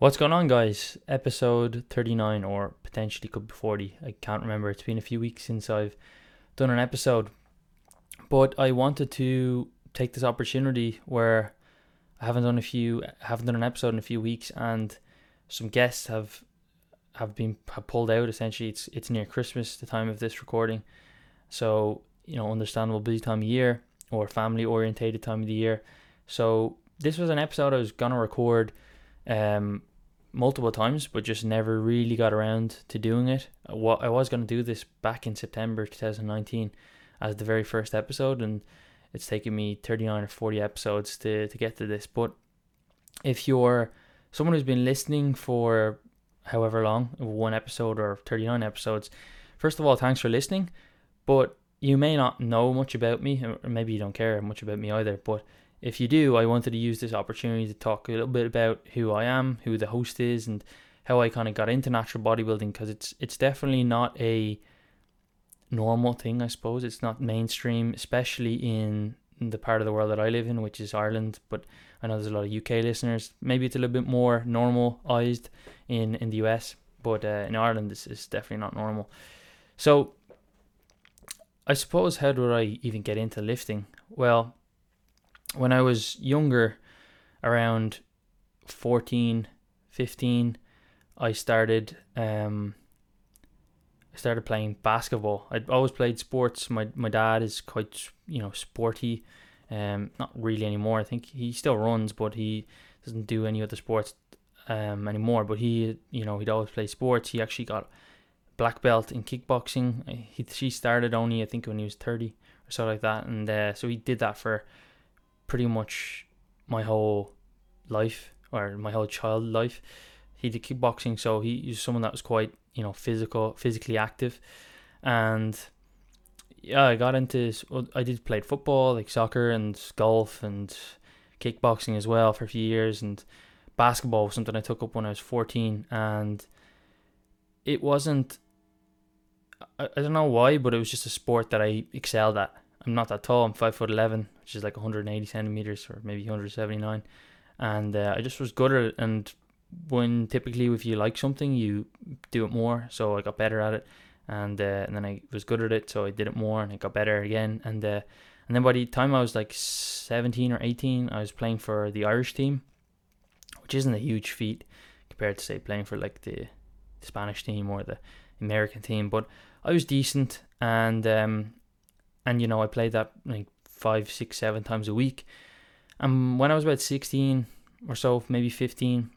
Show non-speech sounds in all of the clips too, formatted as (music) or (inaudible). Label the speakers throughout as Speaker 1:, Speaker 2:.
Speaker 1: What's going on, guys? Episode 39, or potentially could be 40. I can't remember. It's been a few weeks since I've done an episode. But I wanted to take this opportunity where I haven't done a few, haven't done an episode in a few weeks, and some guests have have been have pulled out. Essentially, it's it's near Christmas, the time of this recording, so you know, understandable busy time of year or family orientated time of the year. So this was an episode I was gonna record um, multiple times, but just never really got around to doing it. What I was gonna do this back in September 2019 as the very first episode, and it's taken me 39 or 40 episodes to to get to this. But if you're someone who's been listening for however long, one episode or 39 episodes, first of all, thanks for listening. But you may not know much about me, or maybe you don't care much about me either. But if you do, I wanted to use this opportunity to talk a little bit about who I am, who the host is, and how I kind of got into natural bodybuilding because it's it's definitely not a normal thing. I suppose it's not mainstream, especially in the part of the world that I live in, which is Ireland. But I know there's a lot of UK listeners. Maybe it's a little bit more normalized in in the US, but uh, in Ireland, this is definitely not normal. So I suppose how do I even get into lifting? Well, when I was younger, around 14, 15, I started um I started playing basketball. I'd always played sports. My my dad is quite you know sporty, um not really anymore. I think he still runs, but he doesn't do any other sports um anymore. But he you know he'd always play sports. He actually got black belt in kickboxing. He she started only I think when he was thirty or so like that, and uh, so he did that for pretty much my whole life or my whole child life. He did kickboxing, so he was someone that was quite you know physical, physically active, and yeah, I got into. I did play football, like soccer and golf and kickboxing as well for a few years, and basketball was something I took up when I was fourteen, and it wasn't. I, I don't know why, but it was just a sport that I excelled at. I'm not that tall. I'm five foot eleven, which is like 180 centimeters or maybe 179, and uh, I just was good at it. And when typically if you like something, you do it more. So I got better at it, and uh, and then I was good at it, so I did it more, and I got better again. And uh, and then by the time I was like 17 or 18, I was playing for the Irish team, which isn't a huge feat compared to say playing for like the, the Spanish team or the American team, but I was decent, and um, and you know I played that like five, six, seven times a week. And when I was about sixteen or so, maybe fifteen,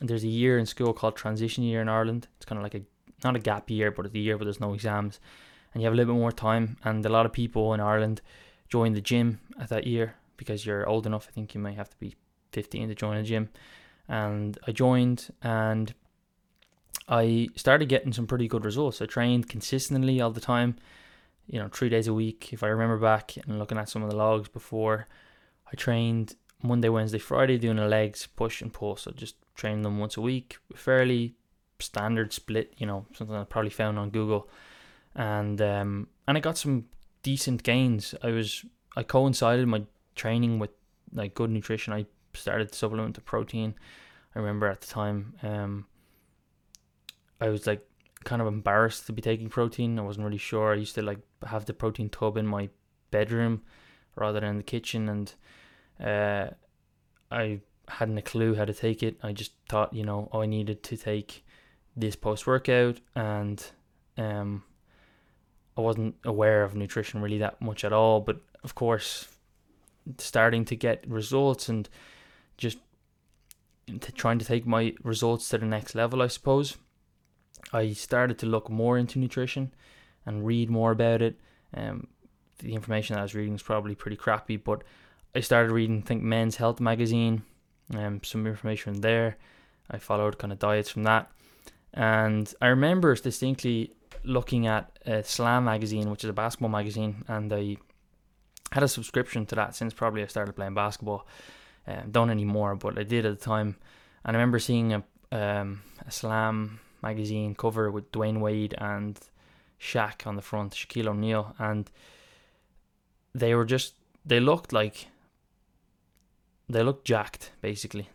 Speaker 1: there's a year in school called transition year in Ireland. It's kind of like a not a gap year, but it's a year where there's no exams, and you have a little bit more time. And a lot of people in Ireland join the gym at that year because you're old enough. I think you might have to be 15 to join a gym. And I joined, and I started getting some pretty good results. I trained consistently all the time you know, three days a week. If I remember back and looking at some of the logs before, I trained Monday, Wednesday, Friday doing the legs push and pull. So just training them once a week, fairly standard split. You know, something I probably found on Google, and um, and I got some decent gains. I was I coincided my training with like good nutrition. I started to supplement the protein. I remember at the time, um, I was like kind of embarrassed to be taking protein. I wasn't really sure. I used to like have the protein tub in my bedroom rather than the kitchen, and uh, I hadn't a clue how to take it. I just thought, you know, I needed to take this post workout, and um, I wasn't aware of nutrition really that much at all. But of course, starting to get results and just trying to take my results to the next level, I suppose. I started to look more into nutrition and read more about it. Um, the information that I was reading was probably pretty crappy, but I started reading, think, Men's Health magazine, um, some information there. I followed kind of diets from that, and I remember distinctly looking at uh, Slam magazine, which is a basketball magazine, and I had a subscription to that since probably I started playing basketball. Um, don't anymore, but I did at the time, and I remember seeing a um, a Slam magazine cover with Dwyane Wade and Shaq on the front, Shaquille O'Neal, and they were just they looked like they looked jacked basically.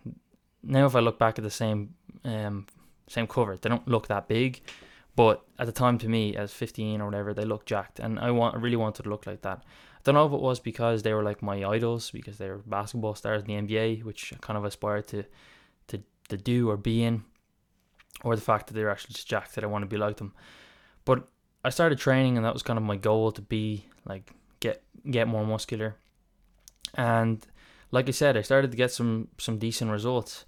Speaker 1: Now if I look back at the same um, same cover. They don't look that big, but at the time, to me, as 15 or whatever, they look jacked, and I want, I really wanted to look like that. I don't know if it was because they were like my idols, because they were basketball stars in the NBA, which I kind of aspired to, to, to do or be in, or the fact that they're actually just jacked that I want to be like them. But I started training, and that was kind of my goal to be like get get more muscular. And like I said, I started to get some some decent results.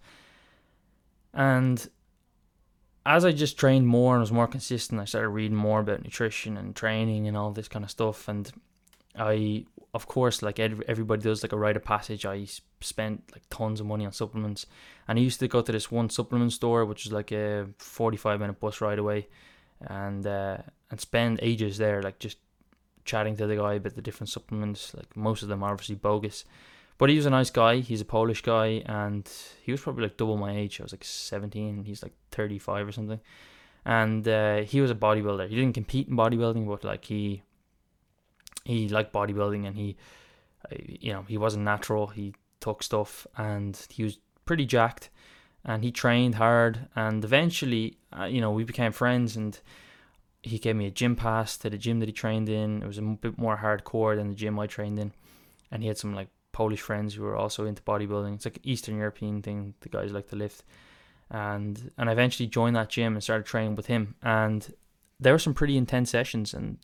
Speaker 1: And as I just trained more and was more consistent, I started reading more about nutrition and training and all this kind of stuff. And I, of course, like everybody does, like a rite of passage, I spent like tons of money on supplements. And I used to go to this one supplement store, which was like a 45 minute bus ride away, and uh, and spend ages there, like just chatting to the guy about the different supplements. Like most of them are obviously bogus. But he was a nice guy. He's a Polish guy, and he was probably like double my age. I was like 17. He's like 35 or something. And uh, he was a bodybuilder. He didn't compete in bodybuilding, but like he he liked bodybuilding, and he uh, you know he wasn't natural. He took stuff, and he was pretty jacked, and he trained hard. And eventually, uh, you know, we became friends, and he gave me a gym pass to the gym that he trained in. It was a bit more hardcore than the gym I trained in, and he had some like Polish friends who were also into bodybuilding. It's like Eastern European thing. The guys like to lift, and and I eventually joined that gym and started training with him. And there were some pretty intense sessions. And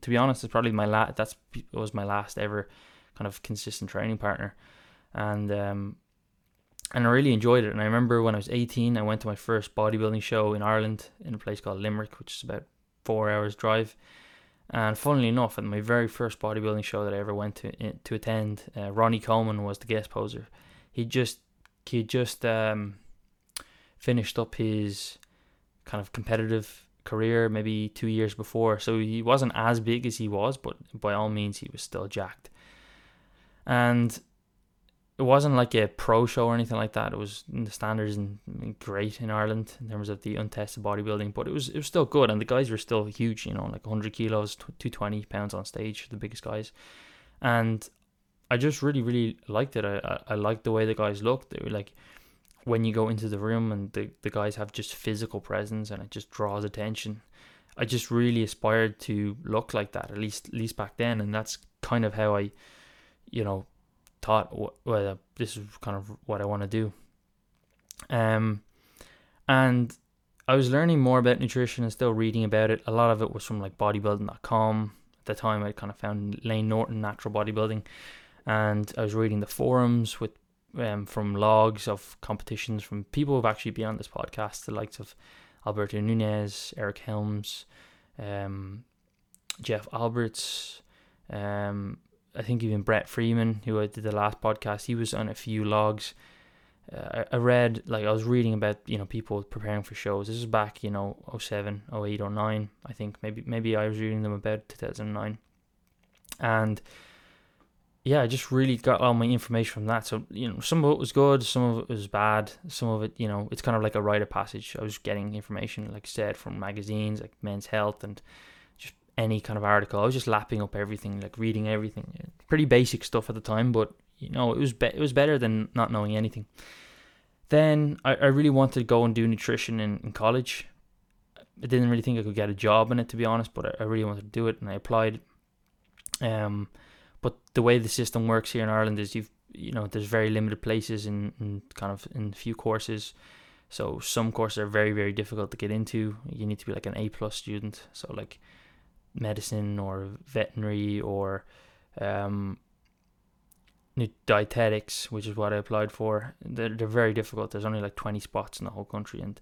Speaker 1: to be honest, it's probably my last. That's was my last ever kind of consistent training partner, and um, and I really enjoyed it. And I remember when I was 18, I went to my first bodybuilding show in Ireland in a place called Limerick, which is about four hours drive. And funnily enough, at my very first bodybuilding show that I ever went to to attend, uh, Ronnie Coleman was the guest poser. He just he just um, finished up his kind of competitive career maybe two years before, so he wasn't as big as he was, but by all means he was still jacked. And it wasn't like a pro show or anything like that. It was the standards and great in Ireland in terms of the untested bodybuilding, but it was it was still good, and the guys were still huge. You know, like 100 kilos, 220 pounds on stage, the biggest guys, and I just really really liked it. I I, I liked the way the guys looked. They were like when you go into the room and the the guys have just physical presence, and it just draws attention. I just really aspired to look like that, at least at least back then, and that's kind of how I, you know, thought, well, this is kind of what I want to do. Um, and I was learning more about nutrition and still reading about it. A lot of it was from like bodybuilding.com. At the time, I kind of found Layne Norton Natural Bodybuilding, and I was reading the forums with um, from logs of competitions from people who've actually been on this podcast, the likes of Alberto Nunez, Eric Helms, um, Jeff Alberts, um, I think even Brett Freeman, who I did the last podcast, he was on a few logs. Uh, I read, like, I was reading about, you know, people preparing for shows. This is back, you know, 07, 08, 09, I think. Maybe maybe I was reading them about 2009. And yeah, I just really got all my information from that. So, you know, some of it was good, some of it was bad, some of it, you know, it's kind of like a rite of passage. I was getting information, like I said, from magazines like Men's Health and just any kind of article. I was just lapping up everything, like reading everything. Pretty basic stuff at the time, but you know, it was be- it was better than not knowing anything. Then I, I really wanted to go and do nutrition in, in college. I didn't really think I could get a job in it to be honest, but I, I really wanted to do it and I applied. Um, but the way the system works here in Ireland is you've you know there's very limited places in, in kind of in few courses. So some courses are very very difficult to get into. You need to be like an A plus student. So like medicine or veterinary or um, dietetics, which is what I applied for. They're, they're very difficult. There's only like 20 spots in the whole country, and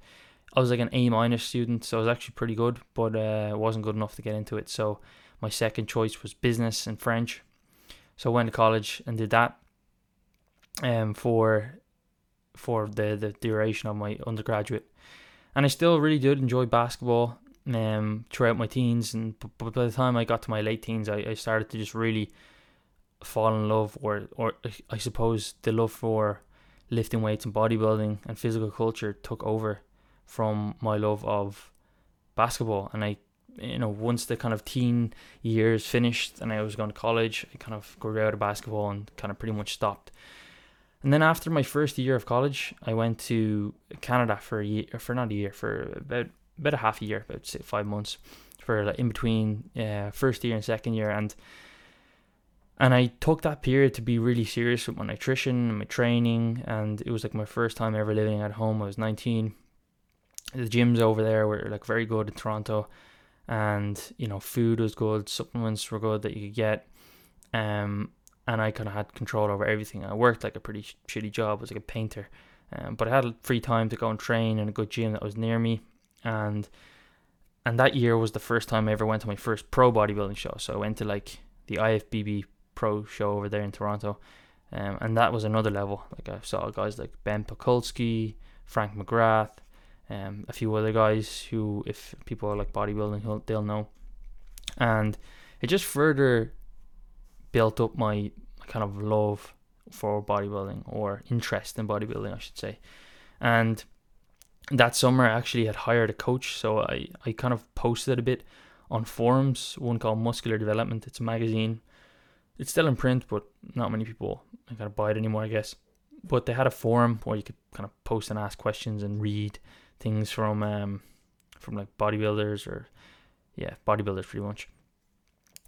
Speaker 1: I was like an A minus student, so I was actually pretty good, but uh, wasn't good enough to get into it. So my second choice was business and French. So I went to college and did that um, for for the, the duration of my undergraduate. And I still really did enjoy basketball um, throughout my teens, and but by the time I got to my late teens, I, I started to just really fall in love, or or I suppose the love for lifting weights and bodybuilding and physical culture took over from my love of basketball, and I. You know, once the kind of teen years finished and I was going to college, I kind of grew out of basketball and kind of pretty much stopped. And then after my first year of college, I went to Canada for a year, for not a year, for about about a half a year, about say five months, for like in between uh, first year and second year, and and I took that period to be really serious with my nutrition and my training, and it was like my first time ever living at home. I was 19. The gyms over there were like very good in Toronto, and you know food was good, supplements were good that you could get, um, and I kind of had control over everything. I worked like a pretty sh- shitty job, I was like a painter, um, but I had free time to go and train in a good gym that was near me, and and that year was the first time I ever went to my first pro bodybuilding show. So I went to like the IFBB pro show over there in Toronto, um, and that was another level. Like I saw guys like Ben Pakulski, Frank McGrath, um, a few other guys who, if people are like bodybuilding, they'll know, and it just further built up my, my kind of love for bodybuilding or interest in bodybuilding, I should say, and that summer I actually had hired a coach, so I, I kind of posted a bit on forums, one called Muscular Development. It's a magazine it's still in print, but not many people are gonna buy it anymore, I guess. But they had a forum where you could kind of post and ask questions and read things from um from like bodybuilders or yeah bodybuilders pretty much.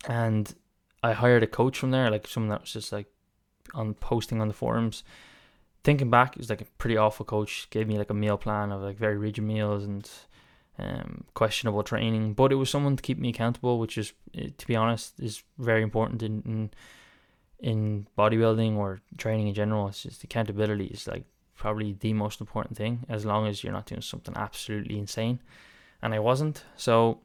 Speaker 1: And I hired a coach from there, like someone that was just like on posting on the forums. Thinking back, it was like a pretty awful coach. Gave me like a meal plan of like very rigid meals and um, questionable training, but it was someone to keep me accountable, which is, eh, to be honest, is very important in, in in bodybuilding or training in general. It's just accountability is like probably the most important thing, as long as you're not doing something absolutely insane. And I wasn't, so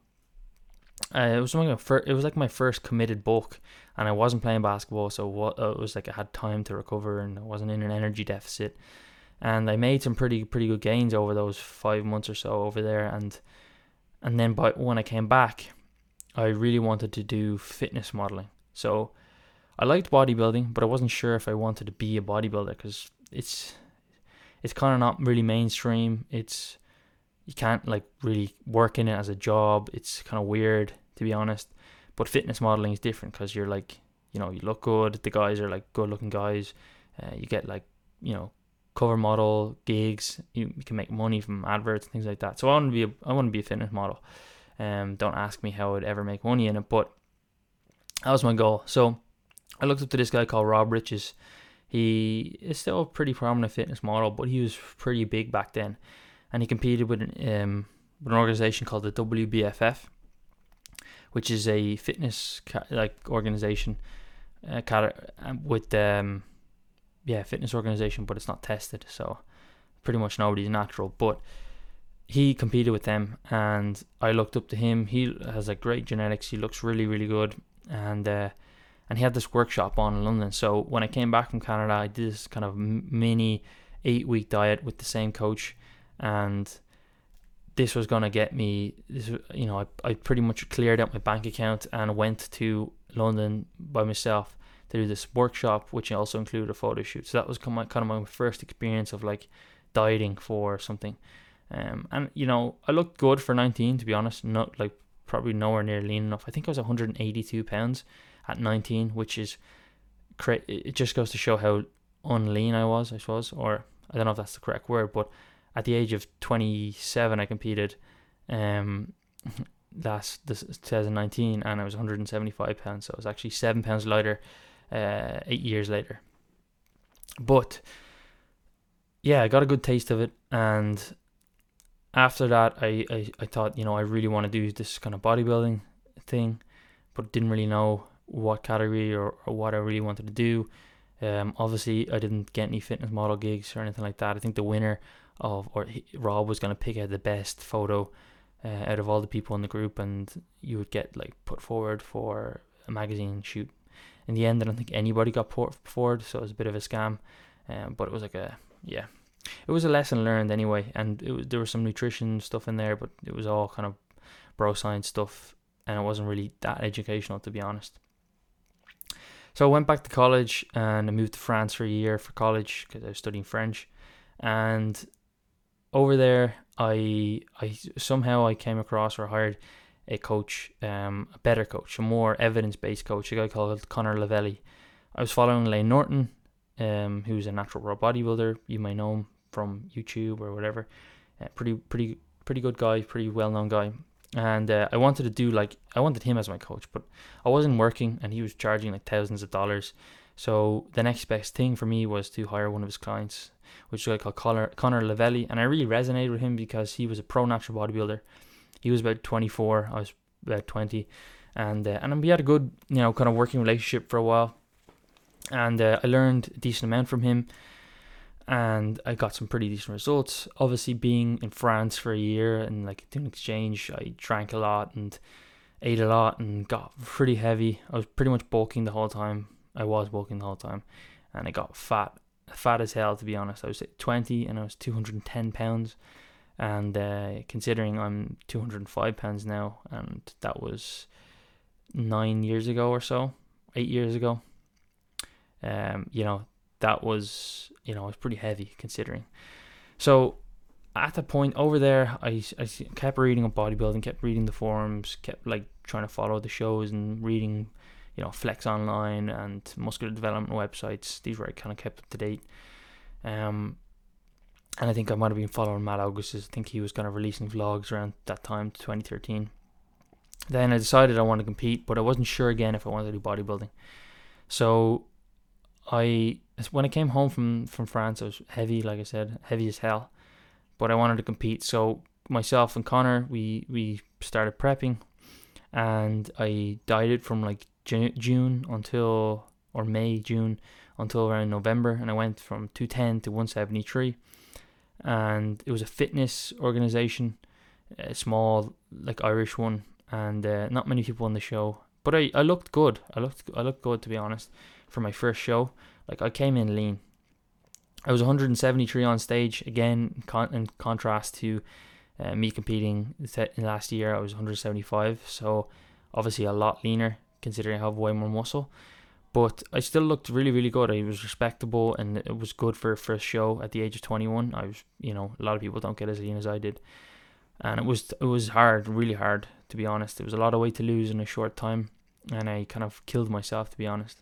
Speaker 1: uh, it was like fir- it was like my first committed bulk, and I wasn't playing basketball, so what uh, it was like I had time to recover, and I wasn't in an energy deficit and I made some pretty pretty good gains over those five months or so over there, and and then by when I came back, I really wanted to do fitness modeling. So I liked bodybuilding, but I wasn't sure if I wanted to be a bodybuilder because it's it's kind of not really mainstream. It's you can't like really work in it as a job. It's kind of weird to be honest. But fitness modeling is different because you're like you know you look good. The guys are like good looking guys. Uh, you get like you know cover model gigs. You, you can make money from adverts and things like that. So I want to be a, I want to be a fitness model. Um, don't ask me how I'd ever make money in it, but that was my goal. So I looked up to this guy called Rob Riches. He is still a pretty prominent fitness model, but he was pretty big back then, and he competed with an um, with an organization called the WBFF, which is a fitness ca- like organization, uh, with um, yeah fitness organization, but it's not tested, so pretty much nobody's natural. But he competed with them, and I looked up to him. He has like great genetics. He looks really really good, and uh, and he had this workshop on in London. So when I came back from Canada, I did this kind of mini eight week diet with the same coach, and this was gonna get me. This you know I I pretty much cleared out my bank account and went to London by myself to do this workshop, which also included a photo shoot. So that was kind of, my first experience of like dieting for something. Um, and you know, I looked good for 19, to be honest. Not like probably nowhere near lean enough. I think I was 182 pounds at 19, which is cra- it just goes to show how unlean I was, I suppose, or I don't know if that's the correct word, but at the age of 27, I competed. Um, (laughs) last this 2019, and I was 175 pounds, so I was actually seven pounds lighter uh, eight years later. But yeah, I got a good taste of it, and after that, I, I, I thought, you know, I really want to do this kind of bodybuilding thing, but didn't really know what category or, or what I really wanted to do. Um, obviously, I didn't get any fitness model gigs or anything like that. I think the winner of, or he, Rob was going to pick out the best photo uh, out of all the people in the group, and you would get like put forward for a magazine shoot in the end, I don't think anybody got put forward, so it was a bit of a scam. Um, but it was like a yeah, it was a lesson learned anyway, and it was there was some nutrition stuff in there, but it was all kind of bro science stuff, and it wasn't really that educational to be honest. So I went back to college and I moved to France for a year for college because I was studying French, and over there I I somehow I came across or hired a coach, um, a better coach, a more evidence based coach, a guy called Connor Lavelli. I was following Layne Norton um, who's a natural raw bodybuilder. You may know him from YouTube or whatever. Uh, pretty, pretty, pretty good guy, pretty well known guy. And uh, I wanted to do like I wanted him as my coach, but I wasn't working, and he was charging like thousands of dollars. So the next best thing for me was to hire one of his clients, which is a guy called Connor, Connor Lavelli, and I really resonated with him because he was a pro natural bodybuilder. He was about 24, I was about 20, and uh, and we had a good you know kind of working relationship for a while, and uh, I learned a decent amount from him and I got some pretty decent results. Obviously, being in France for a year and like doing exchange, I drank a lot and ate a lot and got pretty heavy. I was pretty much bulking the whole time. I was bulking the whole time, and I got fat, fat as hell to be honest. I was 20 and I was 210 pounds, and uh, considering I'm 205 pounds now, and that was nine years ago or so, eight years ago. Um, you know, that was you know it was pretty heavy considering. So at the point over there, I, I kept reading up bodybuilding, kept reading the forums, kept like trying to follow the shows and reading, you know, Flex Online and muscular development websites. These were I kind of kept up to date. Um, and I think I might have been following Matt Augustus. I think he was kind of releasing vlogs around that time, 2013. Then I decided I wanted to compete, but I wasn't sure again if I wanted to do bodybuilding. So I when I came home from from France, I was heavy, like I said, heavy as hell. But I wanted to compete, so myself and Connor, we we started prepping, and I dieted from like June until or May June until around November, and I went from 210 to 173, and it was a fitness organization, a small like Irish one, and uh, not many people on the show, but I, I looked good. I looked I looked good to be honest for my first show. Like I came in lean. I was 173 on stage again, con- in contrast to uh, me competing last year. I was 175, so obviously a lot leaner considering I have way more muscle. But I still looked really, really good. I was respectable, and it was good for a first show at the age of 21. I was, you know, a lot of people don't get as lean as I did, and it was it was hard, really hard to be honest. It was a lot of weight to lose in a short time, and I kind of killed myself to be honest.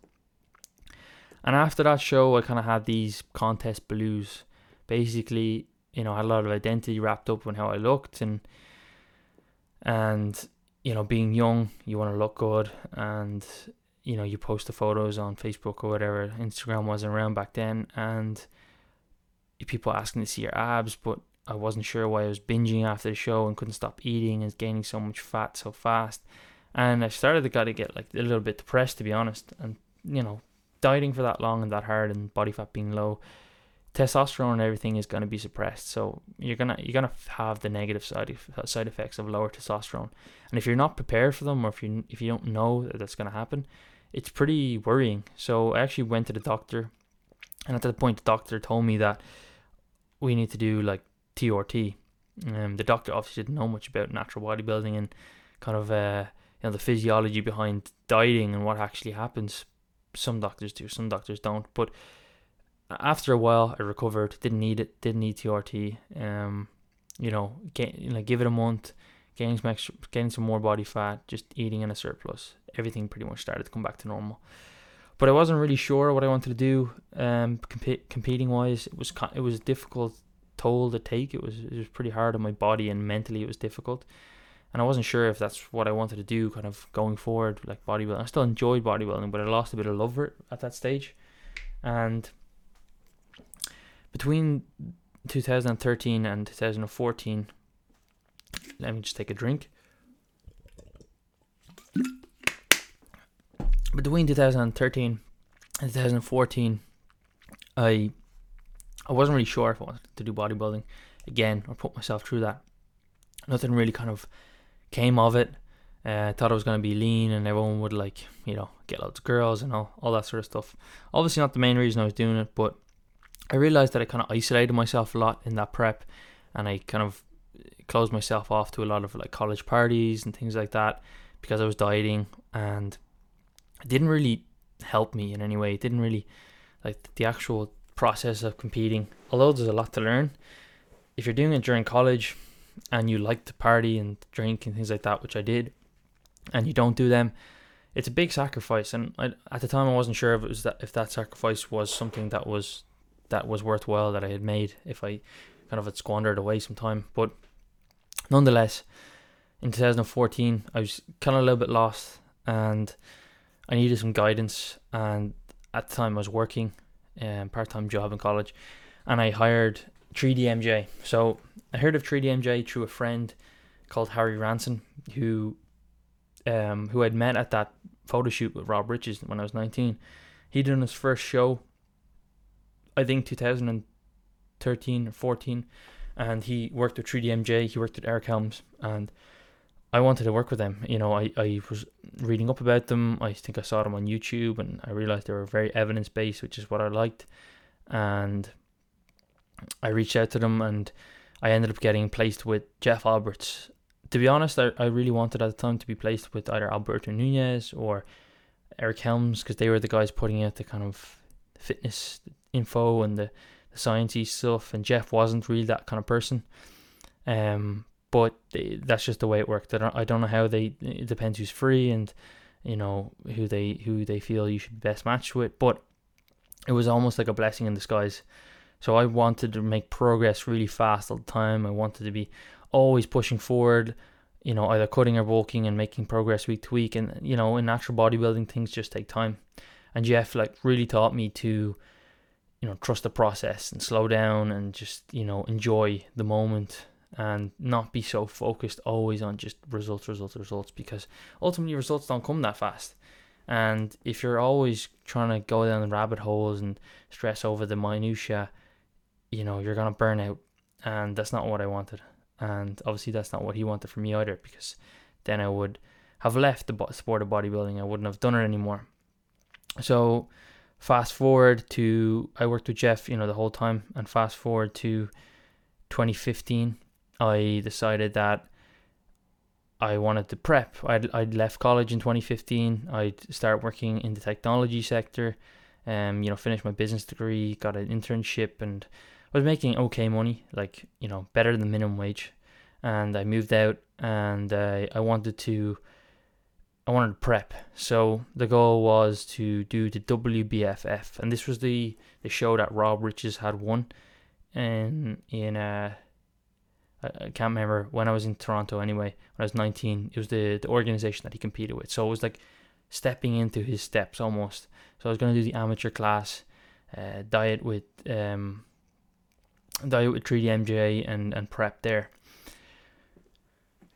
Speaker 1: And after that show, I kind of had these contest blues. Basically, you know, I had a lot of identity wrapped up in how I looked and and you know, being young, you want to look good and you know, you post the photos on Facebook or whatever. Instagram wasn't around back then and people asking to see your abs, but I wasn't sure why I was binging after the show and couldn't stop eating and gaining so much fat so fast. And I started to kind of get like a little bit depressed to be honest. And you know, dieting for that long and that hard and body fat being low, testosterone and everything is going to be suppressed. So you're gonna you're gonna have the negative side side effects of lower testosterone, and if you're not prepared for them or if you if you don't know that that's going to happen, it's pretty worrying. So I actually went to the doctor, and at that point the doctor told me that we need to do like TRT. Um, the doctor obviously didn't know much about natural bodybuilding and kind of uh, you know the physiology behind dieting and what actually happens some doctors do, some doctors don't. But after a while, I recovered. Didn't need it. Didn't need TRT. Um, you know, get, like give it a month, gaining some extra, getting some more body fat, just eating in a surplus. Everything pretty much started to come back to normal. But I wasn't really sure what I wanted to do. Um, comp- competing wise, it was it was difficult toll to take. It was it was pretty hard on my body and mentally. It was difficult and I wasn't sure if that's what I wanted to do, kind of going forward, like bodybuilding. I still enjoyed bodybuilding, but I lost a bit of love for it at that stage. And between 2013 and 2014, let me just take a drink. Between 2013 and 2014, I I wasn't really sure if I wanted to do bodybuilding again or put myself through that. Nothing really kind of came of it. Uh, I thought it was going to be lean and everyone would like, you know, get loads of girls and all, all that sort of stuff. Obviously, not the main reason I was doing it, but I realized that I kind of isolated myself a lot in that prep and I kind of closed myself off to a lot of like college parties and things like that because I was dieting and it didn't really help me in any way. It didn't really like the actual process of competing. Although there's a lot to learn, if you're doing it during college, and you like to party and drink and things like that, which I did, and you don't do them, it's a big sacrifice, and I, at the time I wasn't sure if it was that if that sacrifice was something that was that was worthwhile that I had made if I kind of had squandered away some time. But nonetheless, in 2014, I was kind of a little bit lost, and I needed some guidance. And at the time, I was working um, part time job in college, and I hired 3DMJ. So I heard of 3DMJ through a friend called Harry Ranson, who um, who I'd met at that photo shoot with Rob Riches when I was 19. He did his first show, I think 2013 or 14, and he worked with 3DMJ, he worked with Eric Helms, and I wanted to work with them. You know, I, I was reading up about them. I think I saw them on YouTube and I realized they were very evidence based, which is what I liked. And I reached out to them and I ended up getting placed with Jeff Alberts. To be honest, I, I really wanted at the time to be placed with either Alberto Nunez or Eric Helms because they were the guys putting out the kind of fitness info and the, the sciencey stuff. And Jeff wasn't really that kind of person. Um, but they, that's just the way it worked. I don't, I don't know how they. It depends who's free and you know who they who they feel you should be best matched with. But it was almost like a blessing in disguise. So I wanted to make progress really fast all the time. I wanted to be always pushing forward, you know, either cutting or bulking and making progress week to week. And you know, in natural bodybuilding, things just take time. And Jeff like really taught me to, you know, trust the process and slow down and just you know enjoy the moment and not be so focused always on just results, results, results, because ultimately results don't come that fast. And if you're always trying to go down the rabbit holes and stress over the minutia, you know, you're gonna burn out. And that's not what I wanted. And obviously that's not what he wanted for me either, because then I would have left the sport of bodybuilding. I wouldn't have done it anymore. So fast forward to I worked with Jeff, you know, the whole time, and fast forward to 2015 I decided that I wanted to prep. I'd, I'd left college in 2015. I'd start working in the technology sector, um, you know, finished my business degree, got an internship, and Was making okay money, like you know, better than minimum wage. And I moved out, and uh, I wanted to, I wanted to prep. So the goal was to do the WBFF, and this was the the show that Rob Riches had won, in in uh I, I can't remember when I was in Toronto anyway, when I was 19. It was the, the organization that he competed with. So it was like stepping into his steps almost. So I was going to do the amateur class, uh, diet with um, diet with 3DMJ and, and prep there.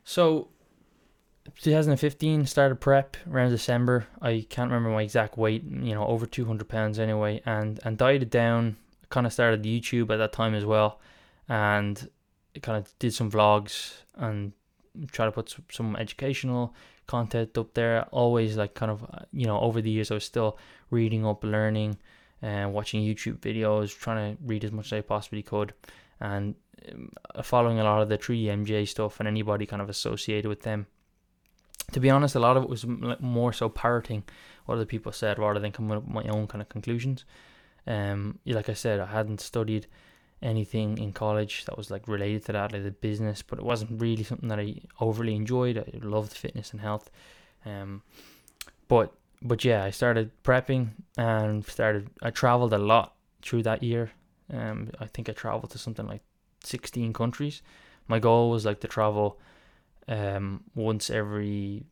Speaker 1: So 2015 started prep around December. I can't remember my exact weight, you know, over 200 pounds anyway, and and dieted down. Kind of started YouTube at that time as well, and kind of did some vlogs and try to put some educational content up there. Always like kind of uh, you know over the years I was still reading up, learning, and watching YouTube videos, trying to read as much as I possibly could, and um, following a lot of the 3DMJ stuff and anybody kind of associated with them. To be honest, a lot of it was more so parroting what other people said rather than coming up with my own kind of conclusions. Um, like I said, I hadn't studied anything in college that was like related to that, like the business, but it wasn't really something that I overly enjoyed. I loved fitness and health. Um, but but yeah, I started prepping and started. I traveled a lot through that year. Um, I think I traveled to something like sixteen countries. My goal was like to travel, um, once every,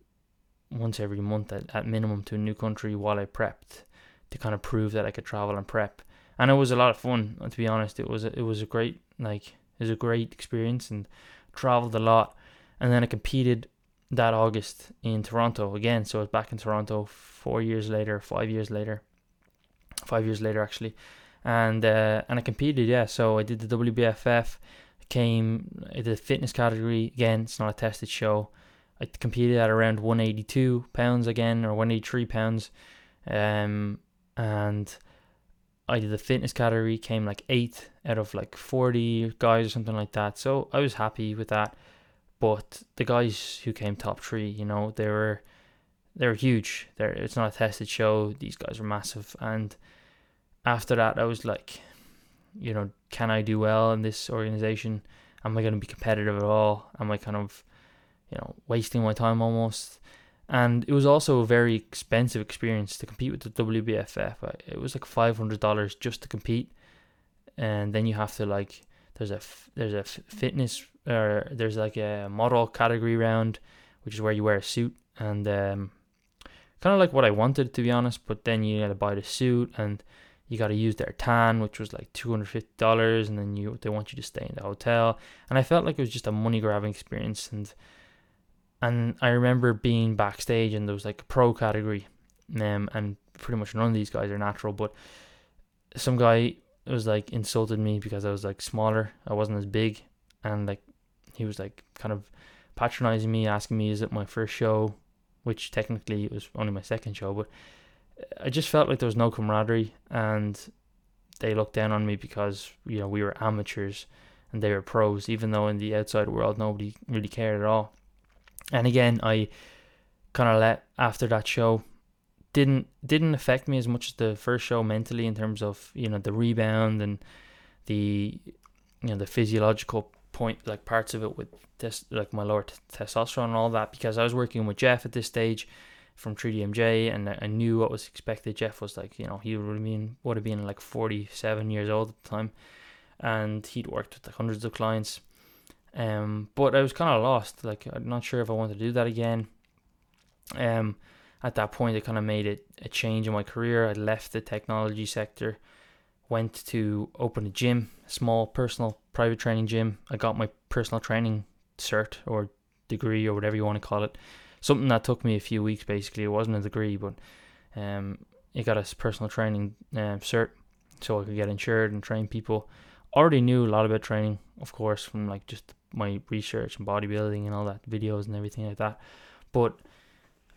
Speaker 1: once every month at, at minimum to a new country while I prepped, to kind of prove that I could travel and prep and it was a lot of fun. To be honest, it was a, it was a great like it was a great experience and traveled a lot. And then I competed that August in Toronto again. So I was back in Toronto four years later, five years later, five years later actually, and uh, and I competed. Yeah, so I did the WBFF. Came I did the fitness category again. It's not a tested show. I competed at around 182 pounds again or 183 pounds, um, and I did the fitness category, came like eighth out of like 40 guys or something like that. So I was happy with that. But the guys who came top three, you know, they were they were huge. They're, it's not a tested show. These guys were massive. And after that, I was like, you know, can I do well in this organization? Am I going to be competitive at all? Am I kind of, you know, wasting my time almost? and it was also a very expensive experience to compete with the WBFF. It was like five hundred dollars just to compete, and then you have to like there's a there's a fitness or there's like a model category round, which is where you wear a suit and um, kind of like what I wanted to be honest. But then you got to buy the suit and you got to use their tan, which was like two hundred fifty dollars, and then you they want you to stay in the hotel. And I felt like it was just a money grabbing experience and and I remember being backstage and there was like a pro category, um, and pretty much none of these guys are natural, but some guy was like insulted me because I was like smaller, I wasn't as big, and like he was like kind of patronizing me, asking me, "Is it my first show?" Which technically it was only my second show, but uh, I just felt like there was no camaraderie, and they looked down on me because you know we were amateurs and they were pros, even though in the outside world nobody really cared at all. And again, I kind of let after that show didn't didn't affect me as much as the first show mentally in terms of you know the rebound and the you know the physiological point like parts of it with this like my lower t- testosterone and all that because I was working with Jeff at this stage from 3DMJ and I knew what was expected. Jeff was like you know he would have been would have been like 47 years old at the time and he'd worked with like hundreds of clients um, but I was kind of lost. Like I'm not sure if I wanted to do that again. Um, at that point, I kind of made it a change in my career. I left the technology sector, went to open a gym, a small personal private training gym. I got my personal training cert or degree or whatever you want to call it. Something that took me a few weeks. Basically, it wasn't a degree, but um, it got a personal training um, cert, so I could get insured and train people. Already knew a lot about training, of course, from like just my research and bodybuilding and all that videos and everything like that. But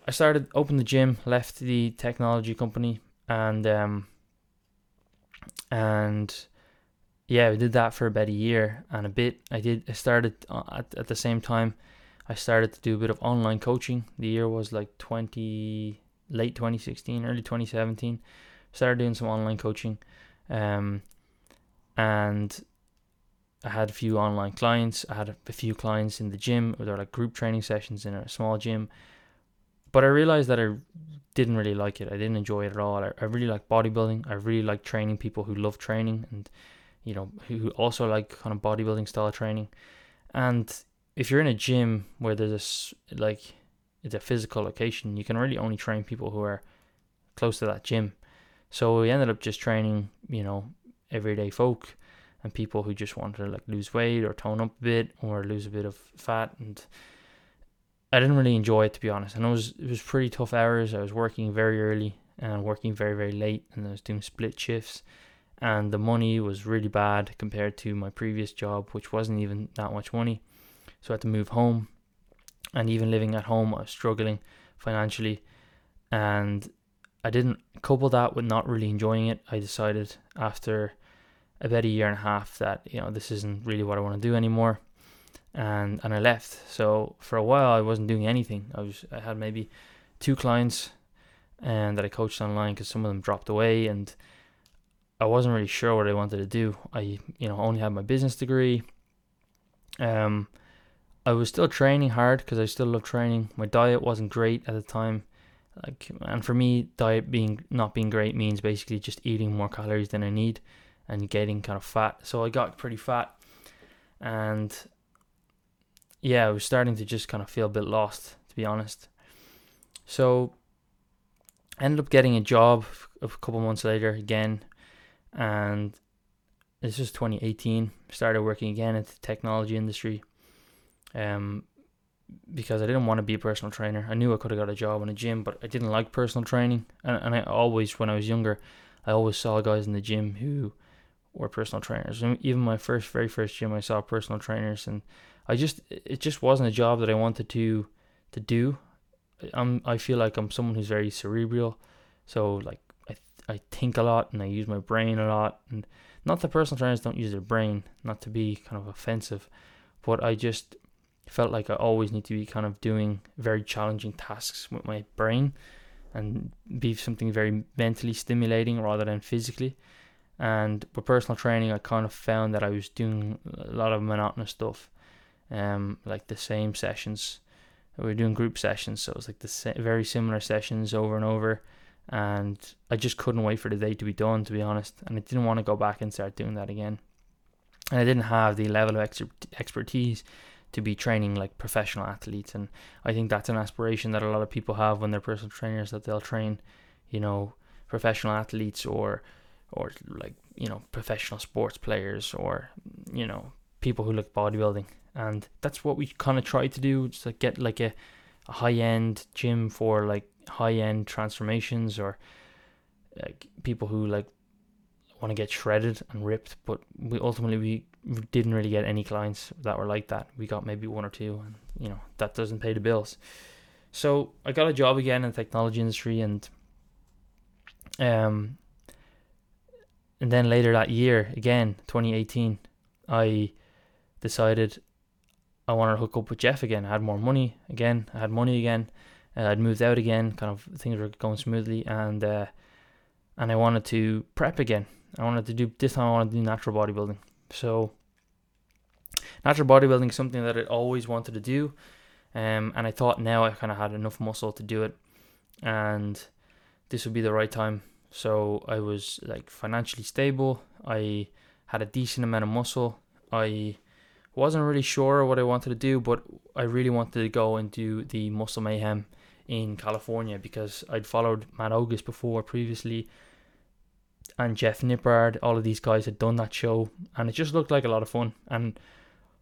Speaker 1: I started opened the gym, left the technology company, and um, and yeah, we did that for about a year and a bit. I did. I started uh, at at the same time. I started to do a bit of online coaching. The year was like twenty late twenty sixteen, early twenty seventeen. Started doing some online coaching, um, and I had a few online clients. I had a few clients in the gym, or they're like group training sessions in a small gym. But I realized that I didn't really like it. I didn't enjoy it at all. I, I really like bodybuilding. I really like training people who love training and, you know, who also like kind of bodybuilding style training. And if you're in a gym where there's a, like, it's a physical location, you can really only train people who are close to that gym. So we ended up just training, you know, everyday folk and people who just want to like lose weight or tone up a bit or lose a bit of fat and I didn't really enjoy it to be honest. And it was it was pretty tough hours. I was working very early and working very very late and I was doing split shifts. And the money was really bad compared to my previous job which wasn't even that much money. So I had to move home. And even living at home I was struggling financially. And I didn't couple that with not really enjoying it. I decided after about a year and a half that you know this isn't really what I want to do anymore, and and I left. So for a while I wasn't doing anything. I was I had maybe two clients, and that I coached online because some of them dropped away, and I wasn't really sure what I wanted to do. I you know only had my business degree. Um, I was still training hard because I still love training. My diet wasn't great at the time. Like, and for me, diet being not being great means basically just eating more calories than I need and getting kind of fat. So I got pretty fat, and yeah, I was starting to just kind of feel a bit lost, to be honest. So I ended up getting a job a couple months later again, and this was 2018. Started working again in the technology industry, um, because I didn't want to be a personal trainer. I knew I could have got a job in a gym, but I didn't like personal training, and and I always, when I was younger, I always saw guys in the gym who were personal trainers. And even my first, very first gym, I saw personal trainers, and I just, it just wasn't a job that I wanted to, to do. I'm, I feel like I'm someone who's very cerebral, so like I, I think a lot and I use my brain a lot, and not that personal trainers don't use their brain, not to be kind of offensive, but I just felt like I always need to be kind of doing very challenging tasks with my brain and be something very mentally stimulating rather than physically. And with personal training, I kind of found that I was doing a lot of monotonous stuff, um, like the same sessions We were doing group sessions, so it was like the very similar sessions over and over. And I just couldn't wait for the day to be done, to be honest. And I didn't want to go back and start doing that again. And I didn't have the level of expertise to be training like professional athletes. And I think that's an aspiration that a lot of people have when they're personal trainers that they'll train, you know, professional athletes or or like you know professional sports players or you know people who like bodybuilding. And that's what we kind of try to do just like get like a, a high end gym for like high end transformations or like people who like want to get shredded and ripped. But we ultimately we didn't really get any clients that were like that. We got maybe one or two and you know that doesn't pay the bills. So i got a job again in the technology industry and um and then later that year again 2018 i decided I wanted to hook up with Jeff again. I had more money again. I had money again. Uh, I'd moved out again. Kind of things were going smoothly, and uh, and I wanted to prep again. I wanted to do this time. I wanted to do natural bodybuilding. So natural bodybuilding is something that I always wanted to do, um, and I thought now I kind of had enough muscle to do it, and this would be the right time. So I was like financially stable. I had a decent amount of muscle. I wasn't really sure what I wanted to do, but I really wanted to go and do the Muscle Mayhem in California because I'd followed Matt Ogus before previously and Jeff Nippard. All of these guys had done that show and it just looked like a lot of fun. And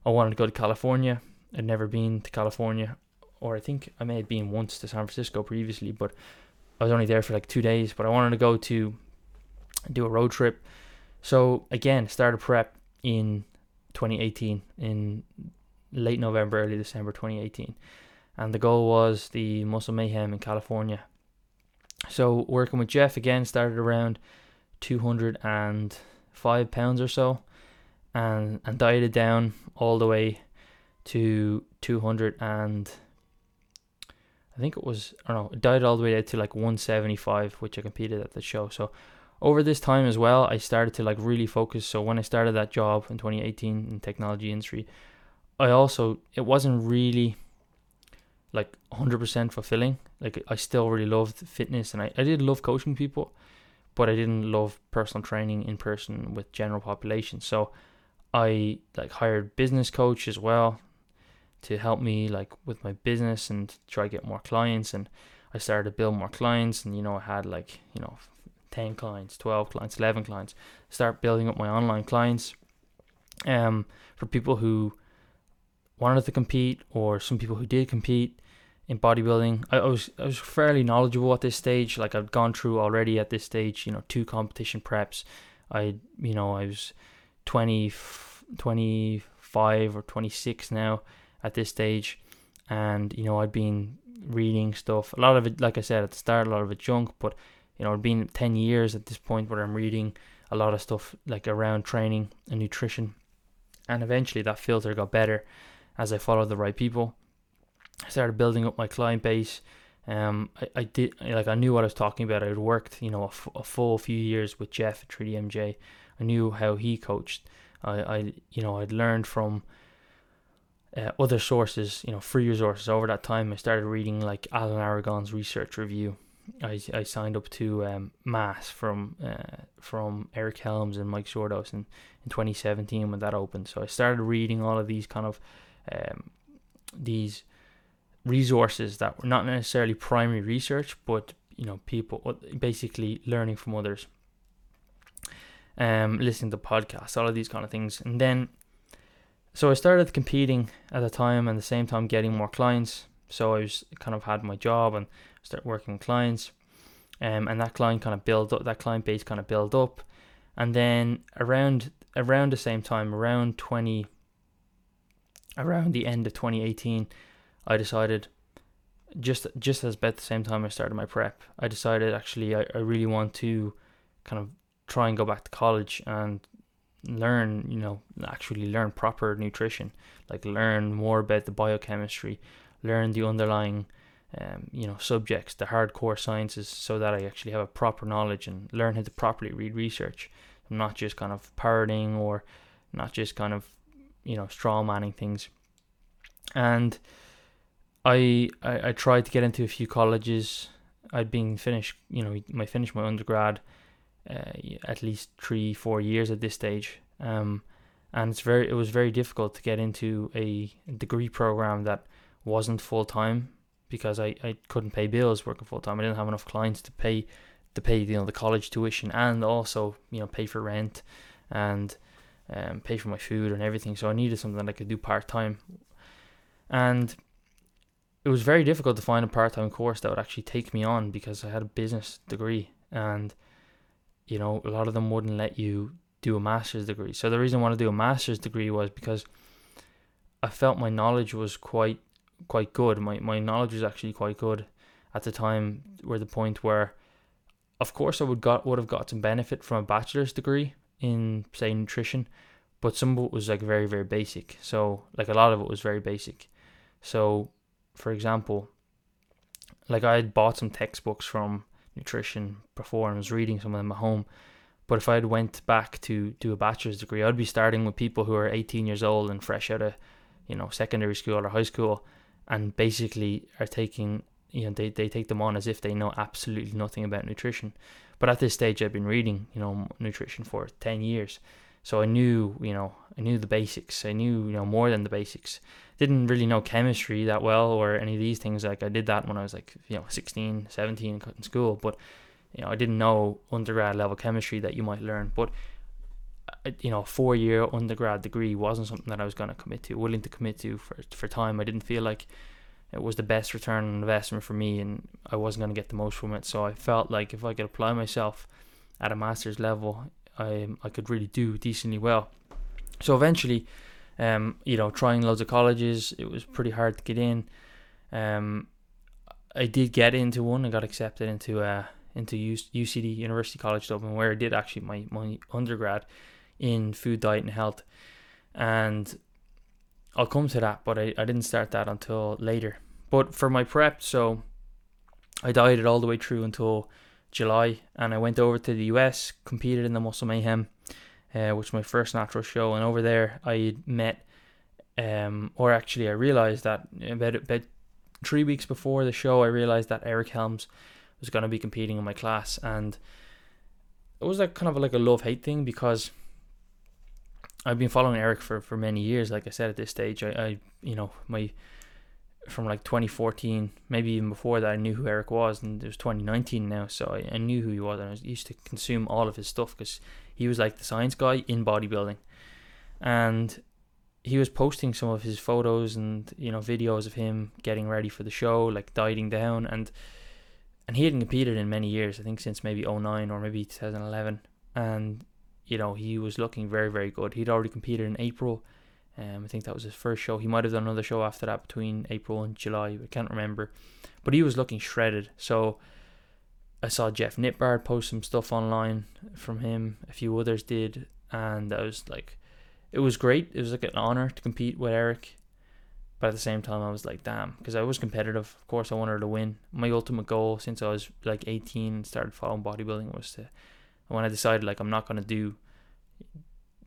Speaker 1: I wanted to go to California. I'd never been to California, or I think I may have been once to San Francisco previously, but I was only there for like two days. But I wanted to go to do a road trip. So again, started prep in 2018 in late November, early December 2018. And the goal was the Muscle Mayhem in California. So working with Jeff again started around 205 pounds or so and and dieted down all the way to 200 and I think it was I don't know, dieted all the way down to like 175 which I competed at the show. So over this time as well, I started to like really focus. So when I started that job in 2018 in technology industry, I also it wasn't really like 100% fulfilling. Like I still really loved fitness and I, I did love coaching people, but I didn't love personal training in person with general population. So I like hired business coach as well to help me like with my business and try to get more clients and I started to build more clients and you know I had like you know 10 clients, 12 clients, 11 clients, start building up my online clients. Um, for people who wanted to compete or some people who did compete in bodybuilding, I, I was I was fairly knowledgeable at this stage. Like I've gone through already at this stage, you know, two competition preps. I, you know, I was 20, 25 or 26 now at this stage. And, you know, I'd been reading stuff. A lot of it, like I said at the start, a lot of it junk, but you know, it's been 10 years at this point where I'm reading a lot of stuff like around training and nutrition. And eventually that filter got better as I followed the right people. I started building up my client base. Um, I, I did like I knew what I was talking about. I had worked, you know, a, f- a full few years with Jeff at 3DMJ. I knew how he coached. I, I you know, I'd learned from uh, other sources, you know, free resources over that time. I started reading like Alan Aragon's research review I, I signed up to um, Mass from uh, from Eric Helms and Mike Zourdos in, in 2017 when that opened. So I started reading all of these kind of um, these resources that were not necessarily primary research, but you know people uh, basically learning from others, um, listening to podcasts, all of these kind of things, and then so I started competing at the time and the same time getting more clients. So I was kind of had my job and start working with clients, um, and that client kind of build up, that client base kind of build up, and then around around the same time, around twenty, around the end of twenty eighteen, I decided just just as about the same time I started my prep, I decided actually I, I really want to kind of try and go back to college and learn, you know, actually learn proper nutrition, like learn more about the biochemistry, learn the underlying um, you know subjects, the hardcore sciences, so that I actually have a proper knowledge and learn how to properly read research. I'm not just kind of parroting or not just kind of you know straw manning things. And I, I I tried to get into a few colleges. I'd been finished, you know, my finished my undergrad uh, at least three, four years at this stage. Um, and it's very, it was very difficult to get into a degree program that wasn't full time because I, I couldn't pay bills working full time. I didn't have enough clients to pay, to pay you know the college tuition and also you know pay for rent, and um, pay for my food and everything. So I needed something that I could do part time, and it was very difficult to find a part time course that would actually take me on because I had a business degree and you know a lot of them wouldn't let you do a master's degree. So the reason I wanted to do a master's degree was because I felt my knowledge was quite quite good. My my knowledge was actually quite good at the time. Were the point where, of course, I would got would have got some benefit from a bachelor's degree in say nutrition, but some of it was like very very basic. So like a lot of it was very basic. So for example, like I had bought some textbooks from nutrition before and was reading some of them at home. But if I had went back to do a bachelor's degree, I'd be starting with people who are 18 years old and fresh out of, you know, secondary school or high school, and basically are taking, you know, they, they take them on as if they know absolutely nothing about nutrition. But at this stage, I've been reading, you know, nutrition for 10 years, so I knew, you know, I knew the basics. I knew, you know, more than the basics didn't really know chemistry that well or any of these things. Like I did that when I was like, you know, 16, 17 in school, but you know, I didn't know undergrad level chemistry that you might learn. But you know, four year undergrad degree wasn't something that I was going to commit to, willing to commit to for for time. I didn't feel like it was the best return on investment for me, and I wasn't going to get the most from it. So I felt like if I could apply myself at a master's level, I I could really do decently well. So eventually, um, you know, trying loads of colleges, it was pretty hard to get in. Um, I did get into one. I got accepted into uh into UCD University College Dublin, where I did actually my my undergrad in food, diet, and health. And I'll come to that, but I, I didn't start that until later. But for my prep, so I dieted all the way through until July, and I went over to the US, competed in the Muscle Mayhem, uh, which was my first natural show. And over there, I met, um, or actually, I realized that about about three weeks before the show, I realized that Eric Helms was going to be competing in my class, and it was like kind of like a love hate thing because I've been following Eric for for many years. Like I said, at this stage, I, I you know my from like 2014, maybe even before that, I knew who Eric was, and it was 2019 now, so I, I knew who he was, and I used to consume all of his stuff because he was like the science guy in bodybuilding, and he was posting some of his photos and you know videos of him getting ready for the show, like dieting down, and and he hadn't competed in many years. I think since maybe 09 or maybe 2011, and you know he was looking very very good. He'd already competed in April. Um, I think that was his first show. He might have done another show after that between April and July. I can't remember, but he was looking shredded. So I saw Jeff Nippard post some stuff online from him. A few others did, and I was like, it was great. It was like an honor to compete with Eric, but at the same time, I was like, damn, because I was competitive. Of course, I wanted to win. My ultimate goal since I was like 18 and started following bodybuilding was to, when I decided like I'm not gonna do,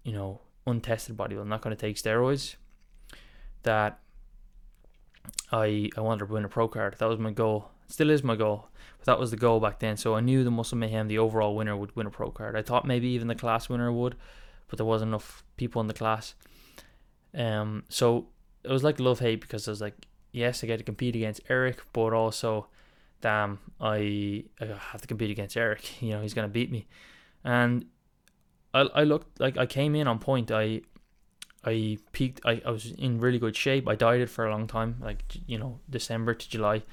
Speaker 1: you know, untested bodybuilding, I'm not gonna take steroids. That I I wanted to win a pro card. That was my goal. still is my goal. But that was the goal back then. So I knew the Muscle Mayhem, the overall winner, would win a pro card. I thought maybe even the class winner would, but there wasn't enough people in the class. Um, so it was like love hate because I was like, yes, I get to compete against Eric, but also, damn, I, I have to compete against Eric. (laughs) You know, he's gonna beat me, and I I looked like I came in on point. I I peaked. I, I was in really good shape. I dieted for a long time, like you know December to July,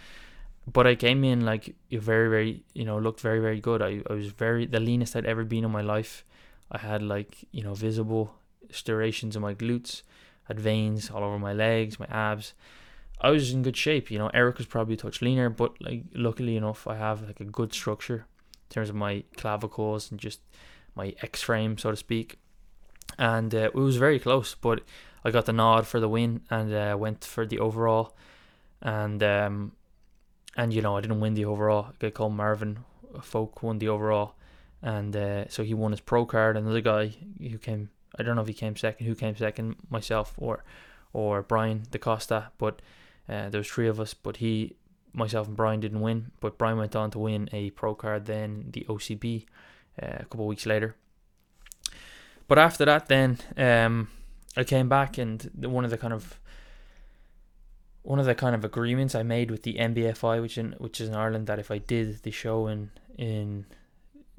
Speaker 1: but I came in like very very you know looked very very good. I, I was very the leanest I'd ever been in my life. I had like you know visible striations in my glutes, had veins all over my legs, my abs. I was in good shape. You know, Eric was probably a touch leaner, but like luckily enough, I have like a good structure terms of my clavicles and just my X frame, so to speak. And uh, it was very close, but I got the nod for the win and uh, went for the overall. And um, and you know I didn't win the overall. A guy called Marvin Folk won the overall, and uh, so he won his pro card. Another guy who came, I don't know if he came second, who came second, myself or or Brian DaCosta, but Uh, there was three of us, but he, myself, and Brian didn't win. But Brian went on to win a pro card, then the OCB, uh, a couple weeks later. But after that, then um, I came back, and one of the kind of one of the kind of agreements I made with the NBFI, which in which is in Ireland, that if I did the show in in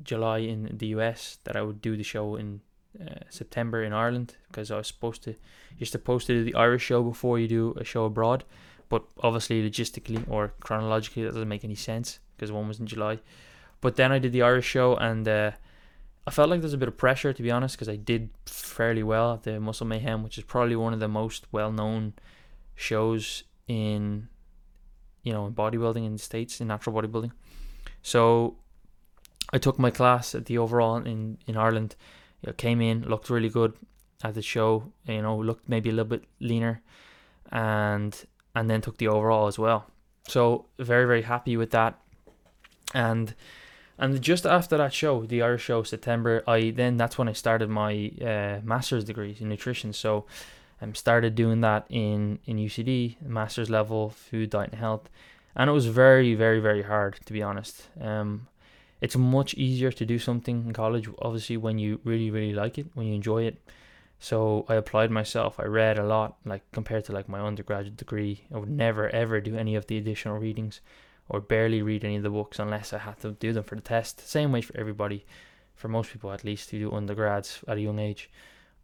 Speaker 1: July in the US, that I would do the show in uh, September in Ireland because I was supposed to. You're supposed to do the Irish show before you do a show abroad, but obviously logistically or chronologically that doesn't make any sense because one was in July. But then I did the Irish show and. Uh, I felt like there's a bit of pressure to be honest because I did fairly well at the Muscle Mayhem, which is probably one of the most well-known shows in you know in bodybuilding in the states in natural bodybuilding. So I took my class at the overall in in Ireland. Came in, looked really good at the show. You know, looked maybe a little bit leaner, and and then took the overall as well. So very very happy with that, and and just after that show, the Irish show September, I then that's when I started my uh, master's degree in nutrition. So I um, started doing that in in UCD, master's level, food, diet, and health, and it was very, very, very hard to be honest. Um, it's much easier to do something in college, obviously, when you really, really like it, when you enjoy it. So I applied myself. I read a lot, like compared to like my undergraduate degree. I would never ever do any of the additional readings, or barely read any of the books unless I had to do them for the test. Same way for everybody, for most people at least who do undergrads at a young age.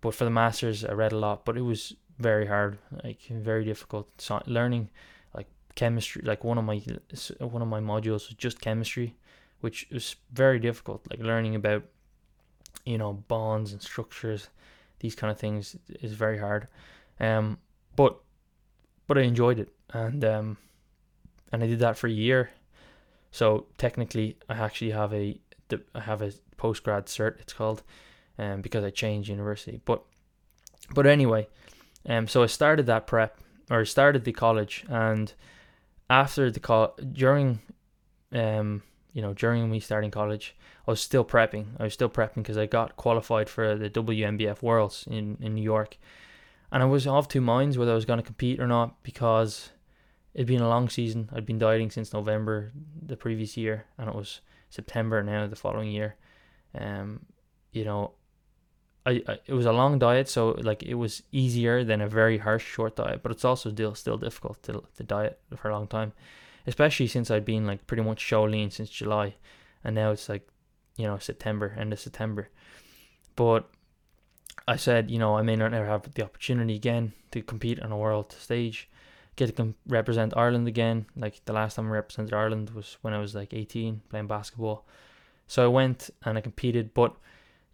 Speaker 1: But for the masters, I read a lot, but it was very hard, like very difficult. So learning like chemistry, like one of my one of my modules was just chemistry, which was very difficult. Like learning about you know bonds and structures, these kind of things is very hard. Um, but but I enjoyed it, and um, and I did that for a year. So technically, I actually have a I have a post grad cert. It's called um, because I changed university. But but anyway, um, so I started that prep or started the college, and after the call during, um, you know, during me starting college, I was still prepping. I was still prepping because I got qualified for the WNBF Worlds in in New York, and I was off two minds whether I was going to compete or not because it'd been a long season. I'd been dieting since November the previous year, and it was September now the following year. Um, you know, I, I, it was a long diet, so like it was easier than a very harsh short diet, but it's also still still difficult to to diet for a long time, especially since I'd been like pretty much show lean since July, and now it's like, you know, September, end of September. But I said, you know, I may not ever have the opportunity again to compete on a world stage, get to com- represent Ireland again. Like the last time I represented Ireland was when I was like 18 playing basketball. So I went and I competed, but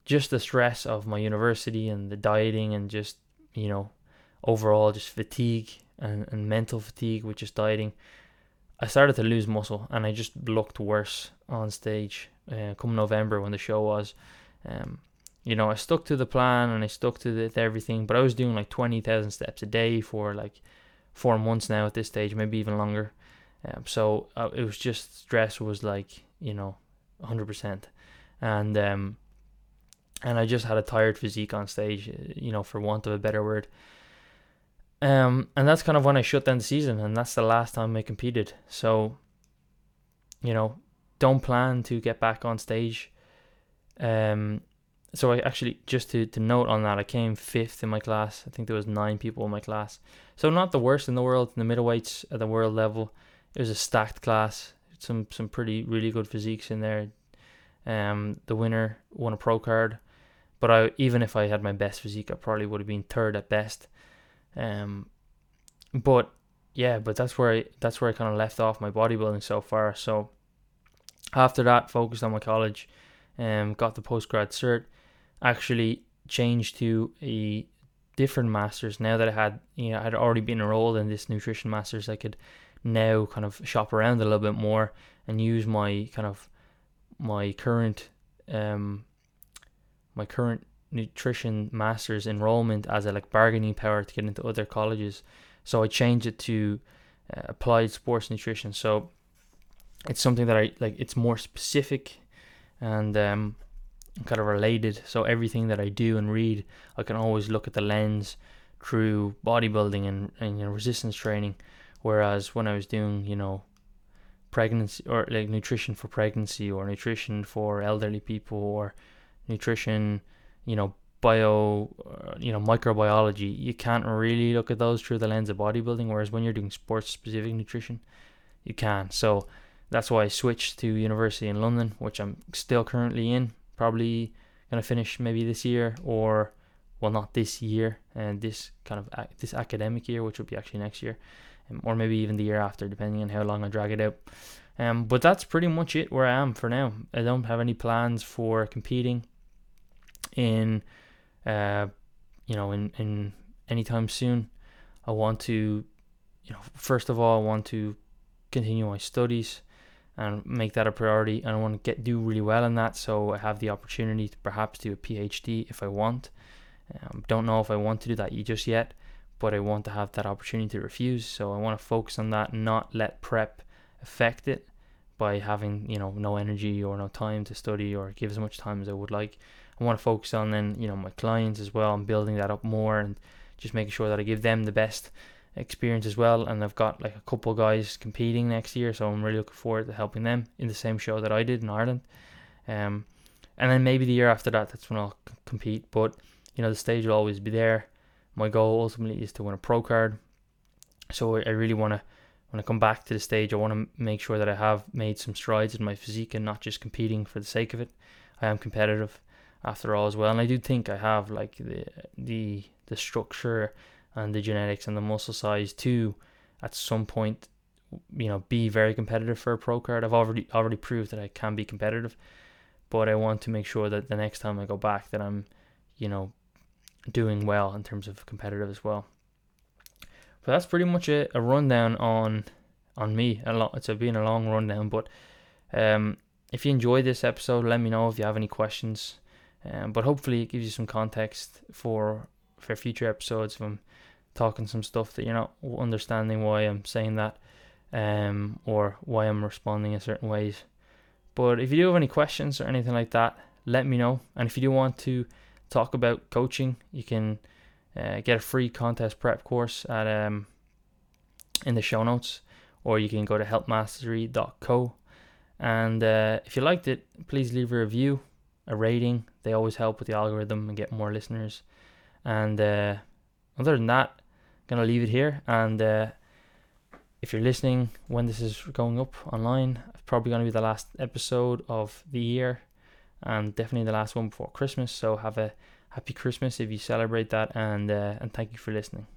Speaker 1: just the stress of my university and the dieting and just you know overall just fatigue and, and mental fatigue with just dieting i started to lose muscle and i just looked worse on stage uh, come november when the show was. Um, you know i stuck to the plan and i stuck to, the, everything but i was doing like 20000 steps a day for like four months now at this stage maybe even longer. Um, so uh, it was just stress was like you know 100% and um, and I just had a tired physique on stage, you know, for want of a better word. Um, and that's kind of when I shut down the season, and that's the last time I competed. So, you know, don't plan to get back on stage. Um, so I actually just to to note on that, I came fifth in my class. I think there was nine people in my class, so not the worst in the world. In the middleweights at the world level, it was a stacked class. Some some pretty really good physiques in there. Um, the winner won a pro card. But I even if I had my best physique, I probably would have been third at best. Um, but yeah, but that's where I that's where I kind of left off my bodybuilding so far. So after that, focused on my college, um, got the post grad cert. Actually changed to a different masters now that I had you know I had already been enrolled in this nutrition masters. I could now kind of shop around a little bit more and use my kind of my current um my current nutrition master's enrollment as a like bargaining power to get into other colleges. So I changed it to uh, applied sports nutrition. So it's something that I like. It's more specific and um, kind of related. So everything that I do and read, I can always look at the lens through bodybuilding and, and you know, resistance training Whereas when I was doing, you know, pregnancy or like nutrition for pregnancy or nutrition for elderly people or nutrition, you know, bio, uh, you know, microbiology, you can't really look at those through the lens of bodybuilding. Whereas when you're doing sports specific nutrition, you can. So that's why I switched to university in London, which I'm still currently in. Probably gonna finish maybe this year or well not this year and this kind of this academic year which will be actually next year um, or maybe even the year after depending on how long I drag it out um but that's pretty much it where I am for now I don't have any plans for competing in uh you know in in anytime soon I want to you know first of all I want to continue my studies and make that a priority. And I want to get do really well in that, so I have the opportunity to perhaps do a PhD if I want. Um, don't know if I want to do that just yet, but I want to have that opportunity to refuse. So I want to focus on that, not let prep affect it by having you know no energy or no time to study or give as much time as I would like. I want to focus on then you know my clients as well and building that up more and just making sure that I give them the best experience as well. And I've got like a couple guys competing next year, so I'm really looking forward to helping them in the same show that I did in Ireland. Um, and then maybe the year after that, that's when I'll c- compete. But you know, the stage will always be there. My goal ultimately is to win a pro card. So I really want to, when I come back to the stage, I want to make sure that I have made some strides in my physique and not just competing for the sake of it. I am competitive after all as well, and I do think I have like the the the structure and the genetics and the muscle size to at some point you know be very competitive for a pro card. I've already already proved that I can be competitive, but I want to make sure that the next time I go back that I'm you know doing well in terms of competitive as well. But that's pretty much a, a rundown on on me. A lot it's been a long rundown, but um, if you enjoyed this episode, let me know if you have any questions. Um, but hopefully it gives you some context for for future episodes. If I'm talking some stuff that you're not understanding why I'm saying that, um, or why I'm responding in certain ways. But if you do have any questions or anything like that, let me know. And if you do want to talk about coaching, you can uh, get a free contest prep course at um in the show notes, or you can go to healthmastery.co. And uh, if you liked it, please leave a review, a rating. They always help with the algorithm and get more listeners. And uh, other than that, I'm gonna leave it here. And uh, if you're listening when this is going up online, it's probably gonna be the last episode of the year, and definitely the last one before Christmas. So have a happy Christmas if you celebrate that, and uh, and thank you for listening.